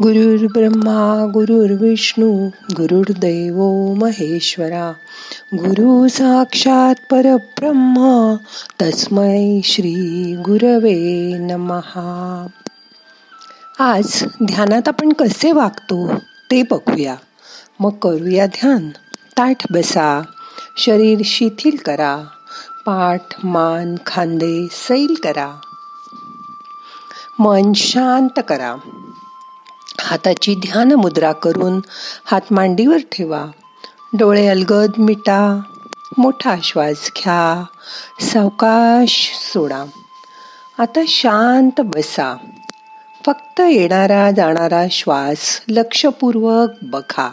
गुरुर् ब्रह्मा गुरुर्विष्णू गुरुर्दैव महेश्वरा गुरु साक्षात परब्रह्म तस्मै श्री गुरवे नमहा आज ध्यानात आपण कसे वागतो ते बघूया. मग करूया ध्यान. ताठ बसा. शरीर शिथिल करा. पाठ मान खांदे सैल करा. मन शांत करा. हाताची ध्यान मुद्रा करून हात मांडीवर ठेवा. डोळे अलगद मिटा. मोठा श्वास घ्या. सावकाश सोडा. आता शांत बसा. फक्त येणारा जाणारा श्वास लक्षपूर्वक बघा.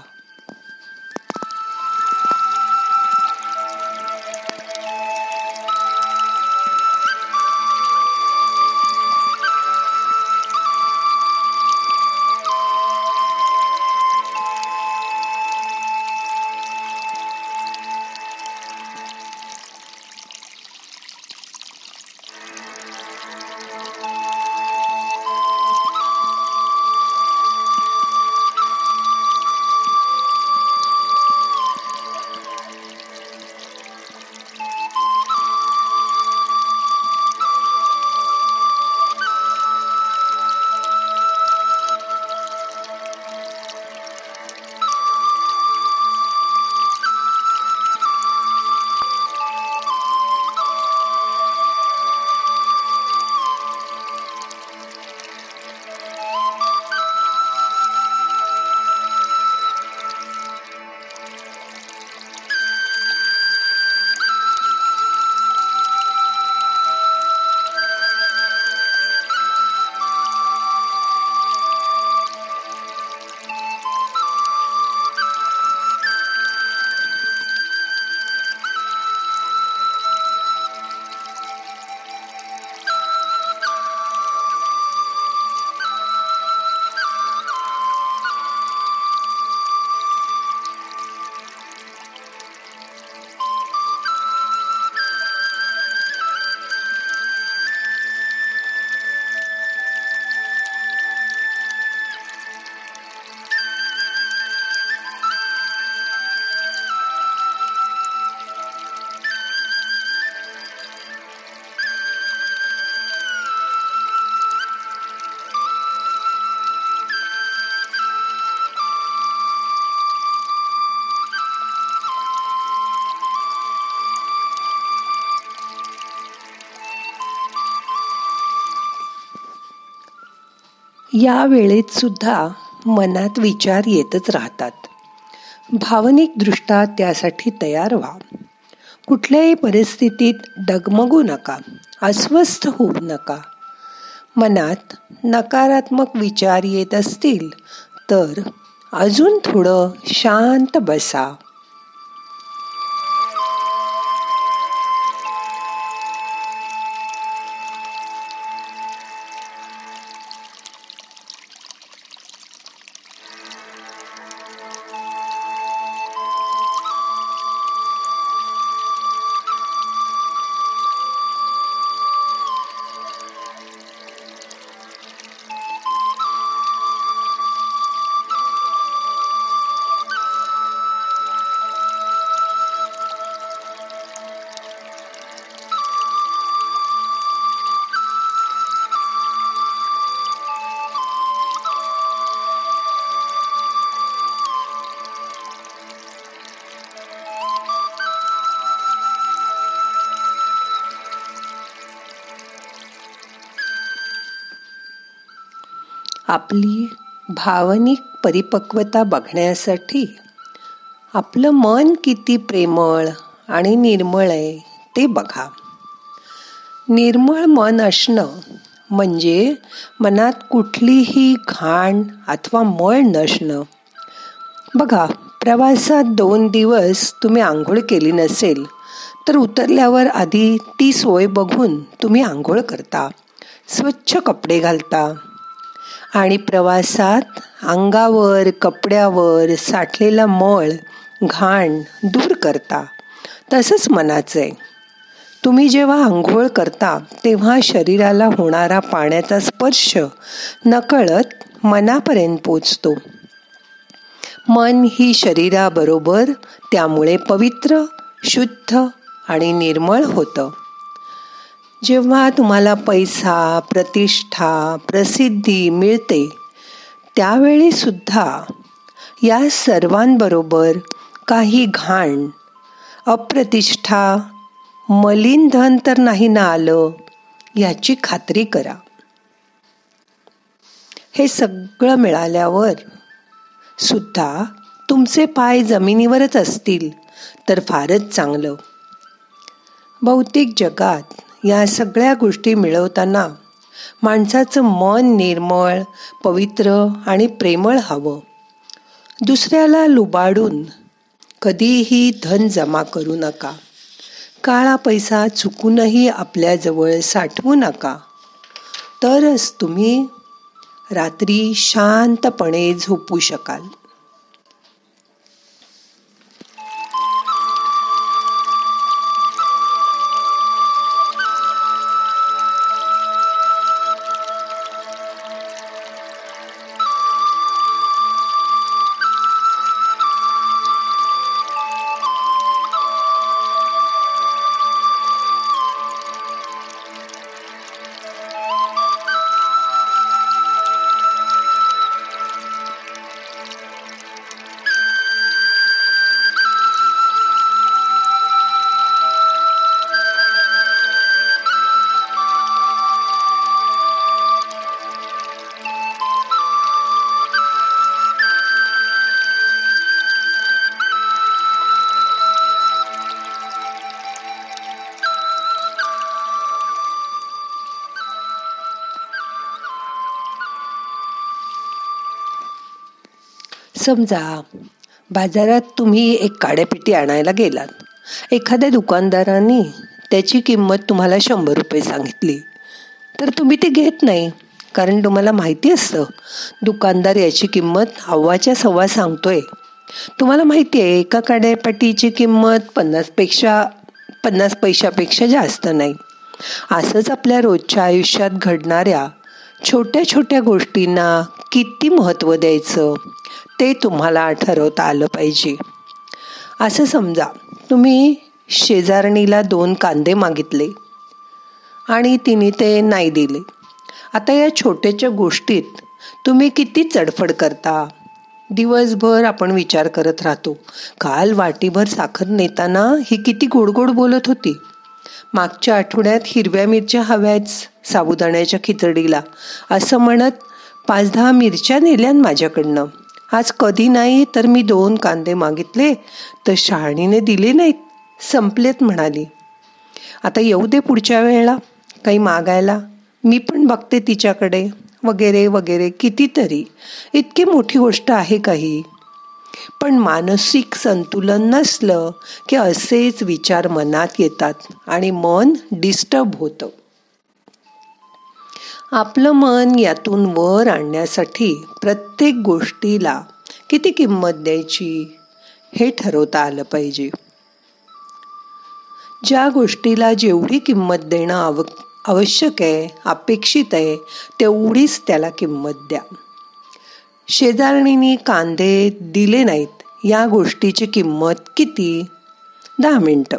या वेळेत सुद्धा मनात विचार येतच राहतात. भावनिकदृष्ट्या त्यासाठी तयार व्हा. कुठल्याही परिस्थितीत डगमगू नका अस्वस्थ होऊ नका. मनात नकारात्मक विचार येत असतील तर अजून थोडं शांत बसा. आपली भावनिक परिपक्वता बघण्यासाठी आपलं मन किती प्रेमळ आणि निर्मळ आहे ते बघा. निर्मळ मन असणं म्हणजे मनात कुठलीही घाण अथवा मळ नसणं. बघा प्रवासात दोन दिवस तुम्ही आंघोळ केली नसेल तर उतरल्यावर आधी ती सोय बघून तुम्ही आंघोळ करता. स्वच्छ कपडे घालता. आणि प्रवासात अंगावर कपड्यावर साठलेला मळ घाण दूर करता. तसंच मनाचं आहे. तुम्ही जेव्हा आंघोळ करता तेव्हा शरीराला होणारा पाण्याचा स्पर्श नकळत मनापर्यंत पोचतो. मन ही शरीराबरोबर त्यामुळे पवित्र शुद्ध आणि निर्मळ होतं. जेव्हा तुम्हाला पैसा प्रतिष्ठा प्रसिद्धी मिळते त्यावेळी सुद्धा या सर्वांबरोबर काही घाण अप्रतिष्ठा मलिन धन तर नाही ना आलं याची खात्री करा. हे सगळं मिळाल्यावर सुद्धा तुमचे पाय जमिनीवरच असतील तर फारच चांगलं. भौतिक जगात या सगळ्या गोष्टी मिळवताना माणसाचं मन निर्मळ पवित्र आणि प्रेमळ हवं. दुसऱ्याला लुबाडून कधीही धन जमा करू नका. काळा पैसा चुकूनही आपल्याजवळ साठवू नका. तरच तुम्ही रात्री शांतपणे झोपू शकाल. समजा बाजारात तुम्ही एक काड्यापेटी आणायला गेलात. एखाद्या दुकानदाराने त्याची किंमत तुम्हाला शंभर रुपये सांगितली. तर तुम्ही ते घेत नाही कारण तुम्हाला माहिती असतं दुकानदार याची किंमत हवाच्या सव्वा सांगतोय. तुम्हाला माहिती आहे एका काड्यापाटीची किंमत पन्नासपेक्षा पन्नास पैशापेक्षा जास्त नाही. असंच आपल्या रोजच्या आयुष्यात घडणाऱ्या छोट्या छोट्या गोष्टींना किती महत्त्व द्यायचं ते तुम्हाला ठरवता आलं पाहिजे. असं समजा तुम्ही शेजारणीला दोन कांदे मागितले आणि तिने ते नाही दिले. आता या छोट्याच्या गोष्टीत तुम्ही किती चडफड करता? दिवसभर आपण विचार करत राहतो. काल वाटीभर साखर नेताना ही किती गोडगोड बोलत होती. मागच्या आठवड्यात हिरव्या मिरच्या हव्याच साबुदाण्याच्या खिचडीला. असं म्हणत पाच दहा मिरच्या नेल्यान माझ्याकडनं. आज कधी नाही तर मी दोन कांदे मागितले तर शहाणीने दिले नाहीत संपलेत म्हणाली. आता येऊ दे पुढच्या वेळेला काही मागायला. मी पण बघते तिच्याकडे. वगैरे वगैरे कितीतरी. इतकी मोठी गोष्ट आहे काही. पण मानसिक संतुलन नसलं की असेच विचार मनात येतात आणि मन डिस्टर्ब होतं. आपलं मन यातून वर आणण्यासाठी प्रत्येक गोष्टीला किती किंमत द्यायची हे ठरवता आलं पाहिजे. ज्या गोष्टीला जेवढी किंमत देणं आव आवश्यक आहे अपेक्षित आहे तेवढीच त्याला किंमत द्या. शेजारणींनी कांदे दिले नाहीत. या गोष्टीची किंमत किती? दहा मिनटं.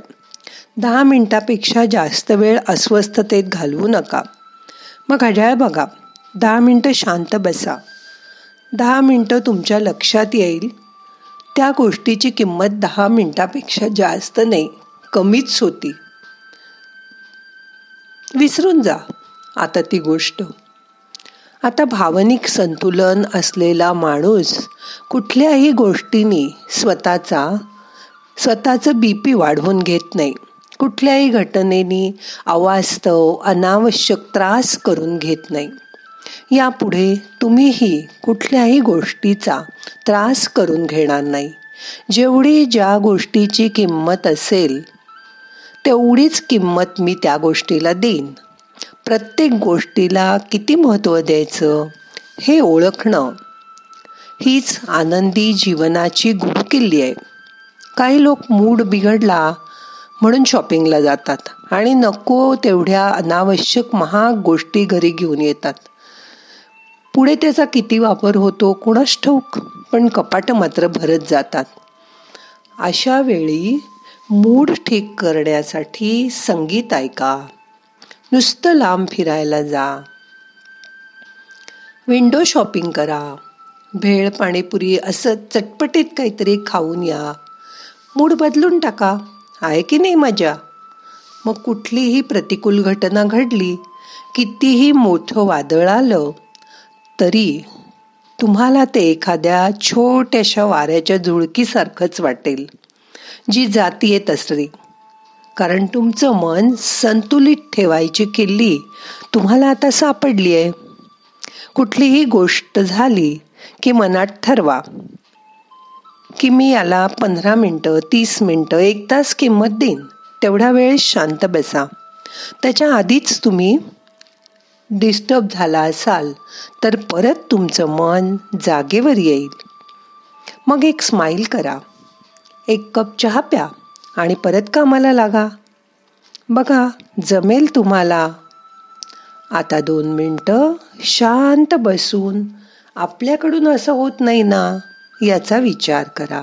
दहा मिनटापेक्षा जास्त वेळ अस्वस्थतेत घालवू नका. मग घड्याळ बघा. दहा मिनटं शांत बसा. दहा मिनटं तुमच्या लक्षात येईल. त्या गोष्टीची किंमत दहा मिनटापेक्षा जास्त नाही कमीच होती. विसरून जा. आता ती गोष्ट. आता भावनिक संतुलन असलेला माणूस कुठल्याही गोष्टीनी स्वतःचा स्वतःचं बी पी वाढवून घेत नाही. कुठल्याही घटनेनी अवास्तव अनावश्यक त्रास करून घेत नाही. यापुढे तुम्हीही कुठल्याही गोष्टीचा त्रास करून घेणार नाही. जेवढी ज्या गोष्टीची किंमत असेल तेवढीच किंमत मी त्या गोष्टीला देईन. प्रत्येक गोष्टीला किती महत्त्व द्यायचं हे ओळखणं हीच आनंदी जीवनाची गुरुकिल्ली आहे. काही लोक मूड बिघडला म्हणून शॉपिंगला जातात आणि नको तेवढ्या अनावश्यक महाग गोष्टी घरी घेऊन येतात. पुढे त्याचा किती वापर होतो कुणास ठाऊक पण कपाट मात्र भरत जातात. अशा वेळी मूड ठीक करण्यासाठी संगीत ऐका. नुसतं लांब फिरायला जा. विंडो शॉपिंग करा. भेळ पाणीपुरी असं चटपटीत काहीतरी खाऊन या. मूड बदलून टाका. आहे की नाही मजा? मग कुठलीही प्रतिकूल घटना घडली कितीही मोठं वादळ आलं तरी तुम्हाला ते एखाद्या छोट्याशा वाऱ्याच्या झुळकीसारखंच वाटेल जी जातीये तसरी कारण तुमचं मन संतुलित ठेवायची किल्ली तुम्हाला आता सापडली आहे कुठलीही गोष्ट झाली की मनात ठरवा. की मी याला पंधरा मिनटं तीस मिनटं एक तास किंमत देईन. तेवढा वेळ शांत बसा. त्याच्या आधीच तुम्ही डिस्टर्ब झाला असाल तर परत तुमचं मन जागेवर येईल. मग एक स्माईल करा. एक कप चहा प्या. आणि परत कामाला लागा. बघा जमेल तुम्हाला. आता दोन मिनटं शांत बसून. आपल्याकडून असं होत नाही ना याचा विचार करा.